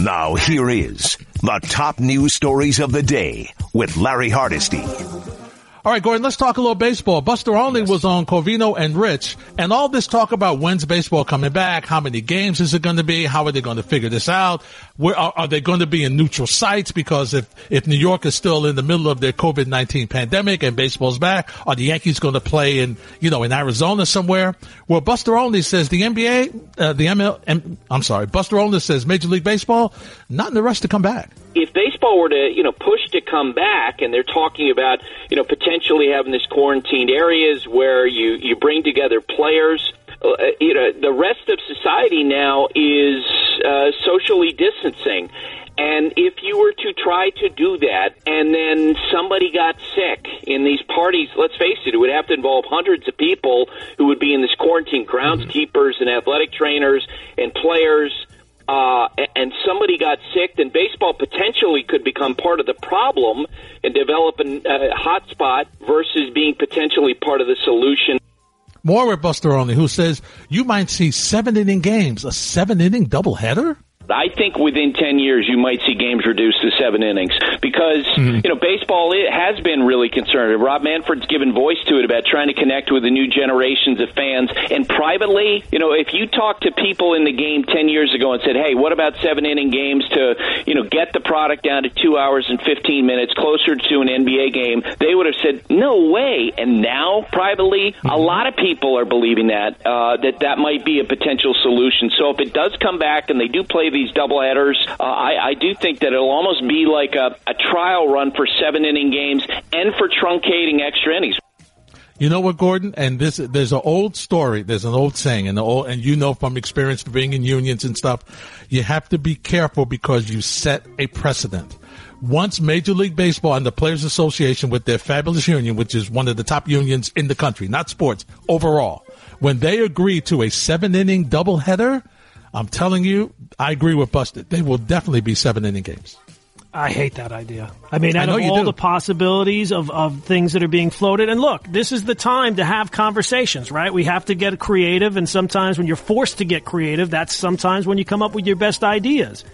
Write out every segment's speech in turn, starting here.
Now here is the top news stories of the day with Larry Hardesty. All right, Gordon, let's talk a little baseball. Buster Olney was on Covino and Rich, and all this talk about when's baseball coming back, how many games is it going to be, how are they going to figure this out, where are, are they going to be in neutral sites? Because if, if New York is still in the middle of their COVID-19 pandemic and baseball's back, are the Yankees going to play in, you know, in Arizona somewhere? Well, Buster Olney says the NBA, uh, the ML, M, I'm sorry, Buster Olney says Major League Baseball, not in the rush to come back if baseball were to you know push to come back and they're talking about you know potentially having this quarantined areas where you you bring together players uh, you know the rest of society now is uh, socially distancing and if you were to try to do that and then somebody got sick in these parties, let's face it, it would have to involve hundreds of people who would be in this quarantine groundskeepers and athletic trainers and players uh, and somebody got sick, then baseball potentially could become part of the problem and develop a uh, hotspot versus being potentially part of the solution. More with Buster Olney, who says you might see seven inning games, a seven inning doubleheader. I think within 10 years you might see games reduced to seven innings because, mm-hmm. you know, baseball it has been really concerned. Rob Manfred's given voice to it about trying to connect with the new generations of fans. And privately, you know, if you talk to people in the game 10 years ago and said, hey, what about seven inning games to, you know, get the product down to two hours and 15 minutes closer to an NBA game, they would have said, no way. And now, privately, mm-hmm. a lot of people are believing that, uh, that that might be a potential solution. So if it does come back and they do play the these doubleheaders. Uh, I, I do think that it'll almost be like a, a trial run for seven inning games and for truncating extra innings. You know what, Gordon? And this, there's an old story. There's an old saying, and old, and you know from experience being in unions and stuff, you have to be careful because you set a precedent. Once Major League Baseball and the Players Association with their fabulous union, which is one of the top unions in the country, not sports, overall, when they agree to a seven inning doubleheader, I'm telling you, I agree with Buster. They will definitely be seven inning games. I hate that idea. I mean, out I of all do. the possibilities of, of things that are being floated, and look, this is the time to have conversations, right? We have to get creative, and sometimes when you're forced to get creative, that's sometimes when you come up with your best ideas.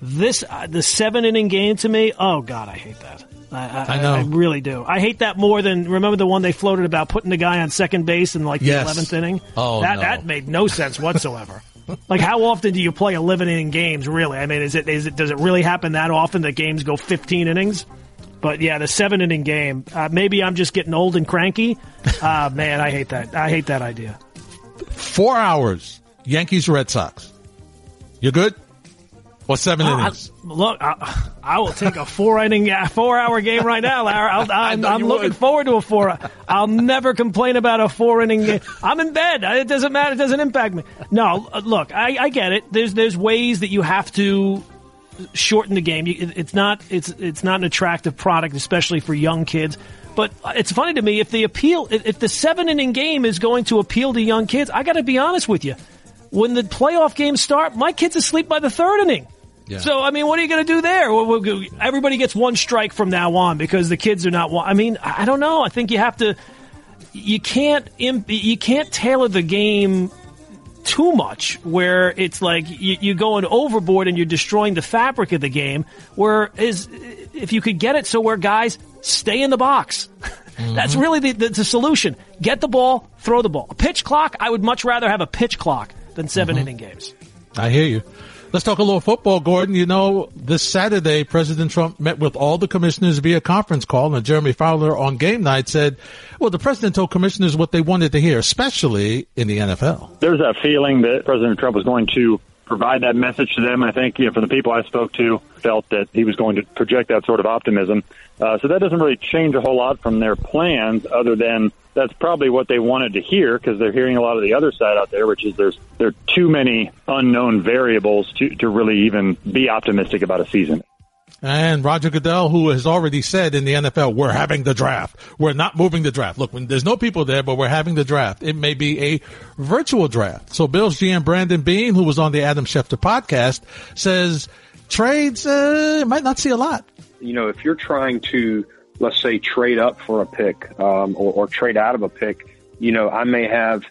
This, uh, the seven inning game to me, oh God, I hate that. I, I, I, know. I really do. I hate that more than remember the one they floated about putting the guy on second base in like the eleventh inning. Oh, that no. that made no sense whatsoever like how often do you play 11 inning games really? I mean is it is it does it really happen that often that games go 15 innings? But yeah the seven inning game. Uh, maybe i'm just getting old and cranky. Uh, man i hate that. I hate that idea. Four hours. Yankees red sox. You're good? Or seven uh, innings? I, look, I, I, will take a four inning, four hour game right now, Larry. i am looking would. forward to a four. I'll never complain about a four inning game. I'm in bed. It doesn't matter. It doesn't impact me. No, look, I, I get it. There's there's ways that you have to shorten the game. It's not it's it's not an attractive product, especially for young kids. But it's funny to me if the appeal, if the seven inning game is going to appeal to young kids, I got to be honest with you when the playoff games start, my kid's asleep by the third inning. Yeah. So I mean, what are you going to do there? Everybody gets one strike from now on because the kids are not. I mean, I don't know. I think you have to. You can't. You can't tailor the game too much where it's like you, are going overboard and you're destroying the fabric of the game. Where is if you could get it so where guys stay in the box. Mm-hmm. That's really the, the, the, solution. Get the ball, throw the ball. A pitch clock. I would much rather have a pitch clock than 7 mm-hmm. inning games. I hear you. Let's talk a little football, Gordon. You know, this Saturday, President Trump met with all the commissioners via conference call, and Jeremy Fowler on game night said, well, the president told commissioners what they wanted to hear, especially in the NFL. There's that feeling that President Trump was going to provide that message to them. I think, you know, from the people I spoke to, felt that he was going to project that sort of optimism. Uh, so that doesn't really change a whole lot from their plans other than that's probably what they wanted to hear because they're hearing a lot of the other side out there, which is there's there are too many unknown variables to to really even be optimistic about a season. And Roger Goodell, who has already said in the NFL, we're having the draft. We're not moving the draft. Look, when there's no people there, but we're having the draft. It may be a virtual draft. So Bills GM Brandon Beane, who was on the Adam Schefter podcast, says trades uh, might not see a lot. You know, if you're trying to let's say trade up for a pick um, or, or trade out of a pick, you know, I may have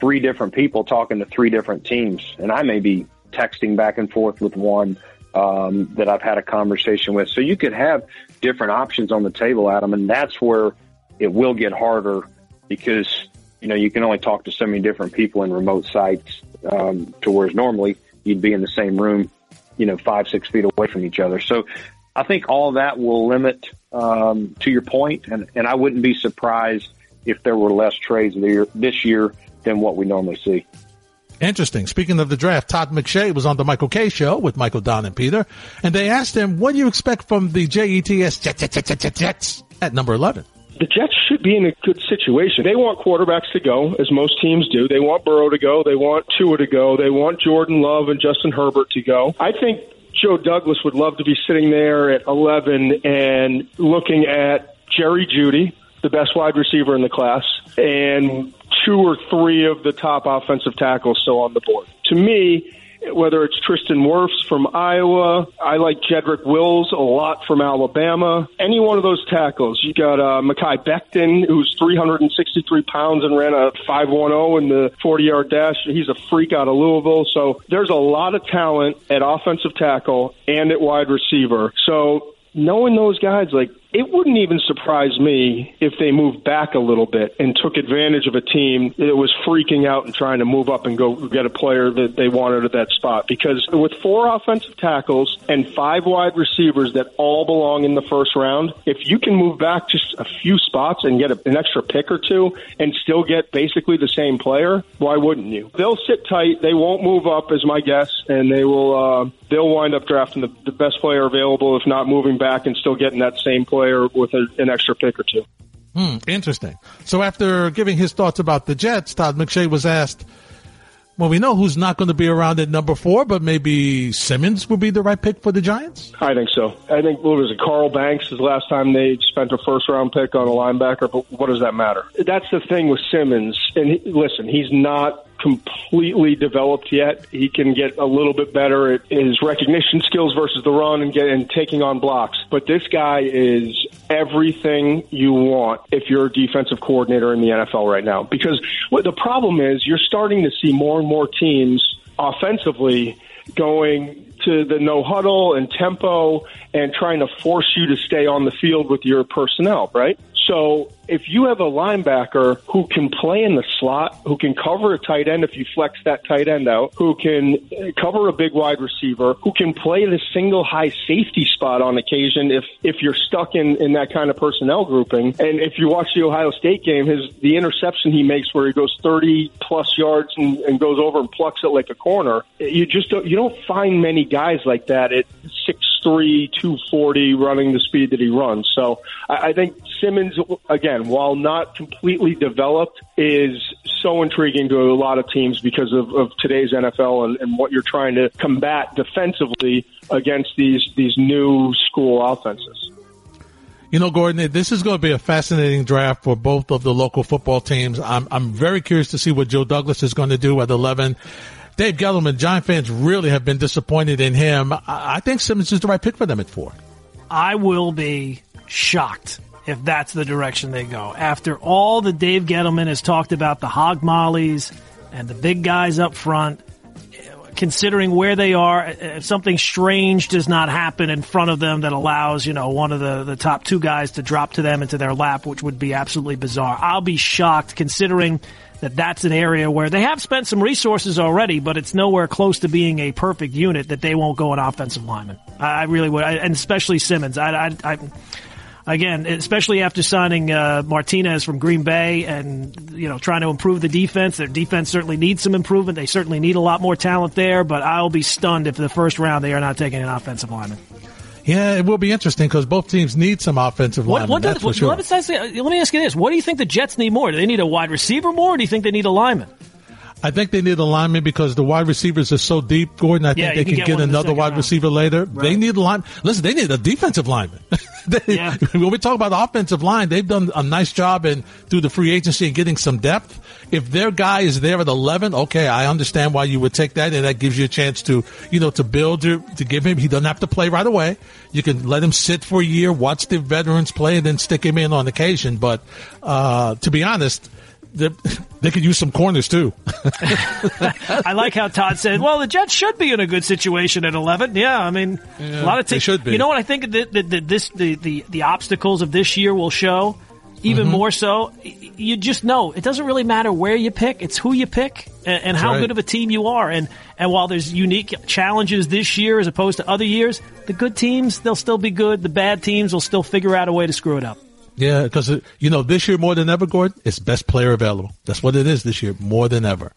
three different people talking to three different teams, and I may be texting back and forth with one um, that I've had a conversation with. So you could have different options on the table, Adam, and that's where it will get harder because you know you can only talk to so many different people in remote sites. Um, to whereas normally you'd be in the same room, you know, five six feet away from each other. So I think all that will limit um, to your point, and and I wouldn't be surprised if there were less trades this year than what we normally see. Interesting. Speaking of the draft, Todd McShay was on the Michael Kay show with Michael Don and Peter, and they asked him, "What do you expect from the Jets Jets, Jets, Jets, Jets at number 11?" the Jets should be in a good situation. They want quarterbacks to go, as most teams do. They want Burrow to go. They want Tua to go. They want Jordan Love and Justin Herbert to go. I think Joe Douglas would love to be sitting there at 11 and looking at Jerry Jeudy, the best wide receiver in the class, and two or three of the top offensive tackles still on the board. To me, whether it's Tristan Wirfs from Iowa, I like Jedrick Wills a lot from Alabama. Any one of those tackles. You got uh, Mekhi Becton, who's 363 pounds and ran a 510 in the 40 yard dash. He's a freak out of Louisville. So there's a lot of talent at offensive tackle and at wide receiver. So knowing those guys, like it wouldn't even surprise me if they moved back a little bit and took advantage of a team that was freaking out and trying to move up and go get a player that they wanted at that spot. Because with four offensive tackles and five wide receivers that all belong in the first round, if you can move back just a few spots and get a, an extra pick or two and still get basically the same player, why wouldn't you? They'll sit tight. They won't move up, is my guess, and they will. Uh, they'll wind up drafting the, the best player available, if not moving back and still getting that same player with a, an extra pick or two. Hmm, interesting. So after giving his thoughts about the Jets, Todd McShay was asked, well, we know who's not going to be around at number four, but maybe Simmons would be the right pick for the Giants? I think so. I think, what was it, Carl Banks is the last time they spent a first round pick on a linebacker, but what does that matter? That's the thing with Simmons. And he, listen, he's not completely developed yet. He can get a little bit better at his recognition skills versus the run and get and taking on blocks. But this guy is everything you want if you're a defensive coordinator in the NFL right now. Because what the problem is, you're starting to see more and more teams offensively going to the no huddle and tempo and trying to force you to stay on the field with your personnel, right? So if you have a linebacker who can play in the slot, who can cover a tight end if you flex that tight end out, who can cover a big wide receiver, who can play the single high safety spot on occasion if if you're stuck in in that kind of personnel grouping. And if you watch the Ohio State game, his the interception he makes where he goes 30 plus yards and, and goes over and plucks it like a corner, you just don't you don't find many guys like that at six three, two forty, running the speed that he runs. So I, I think Simmons, again, while not completely developed, is so intriguing to a lot of teams because of, of today's NFL and, and what you're trying to combat defensively against these these new school offenses. You know, Gordon, this is going to be a fascinating draft for both of the local football teams. I'm, I'm very curious to see what Joe Douglas is going to do at 11. Dave Gettleman, Giant fans really have been disappointed in him. I think Simmons is the right pick for them at four. I will be shocked if that's the direction they go. After all that Dave Gettleman has talked about the hog mollies and the big guys up front, considering where they are, if something strange does not happen in front of them that allows, you know, one of the, the top two guys to drop to them into their lap, which would be absolutely bizarre. I'll be shocked considering that that's an area where they have spent some resources already, but it's nowhere close to being a perfect unit that they won't go an offensive lineman. I, I really would, I, and especially Simmons. I, I, again, especially after signing uh, Martinez from Green Bay and you know trying to improve the defense. Their defense certainly needs some improvement. They certainly need a lot more talent there. But I'll be stunned if the first round they are not taking an offensive lineman. Yeah, it will be interesting because both teams need some offensive what, linemen. What that's for sure. Let, uh, let me ask you this: What do you think the Jets need more? Do they need a wide receiver more, or do you think they need a lineman? I think they need a lineman because the wide receivers are so deep, Gordon. I think they can, can get, get another wide round. receiver later. Right. They need a line. Listen, they need a defensive lineman. they, yeah. When we talk about the offensive line, they've done a nice job in through the free agency and getting some depth. If their guy is there at 11, okay, I understand why you would take that, and that gives you a chance to, you know, to build to, to give him. He doesn't have to play right away. You can let him sit for a year, watch the veterans play, and then stick him in on occasion. But uh, to be honest they could use some corners too. I like how Todd said, "Well, the Jets should be in a good situation at 11." Yeah, I mean, Yeah, a lot of they teams should be. You know what I think that, that, that this the, the the obstacles of this year will show even Mm-hmm. more so. You just know it doesn't really matter where you pick; it's who you pick and, and how right. good of a team you are. And and while there's unique challenges this year as opposed to other years, the good teams they'll still be good. The bad teams will still figure out a way to screw it up. Yeah, because uh, you know this year more than ever, Gordon, it's best player available. That's what it is this year more than ever.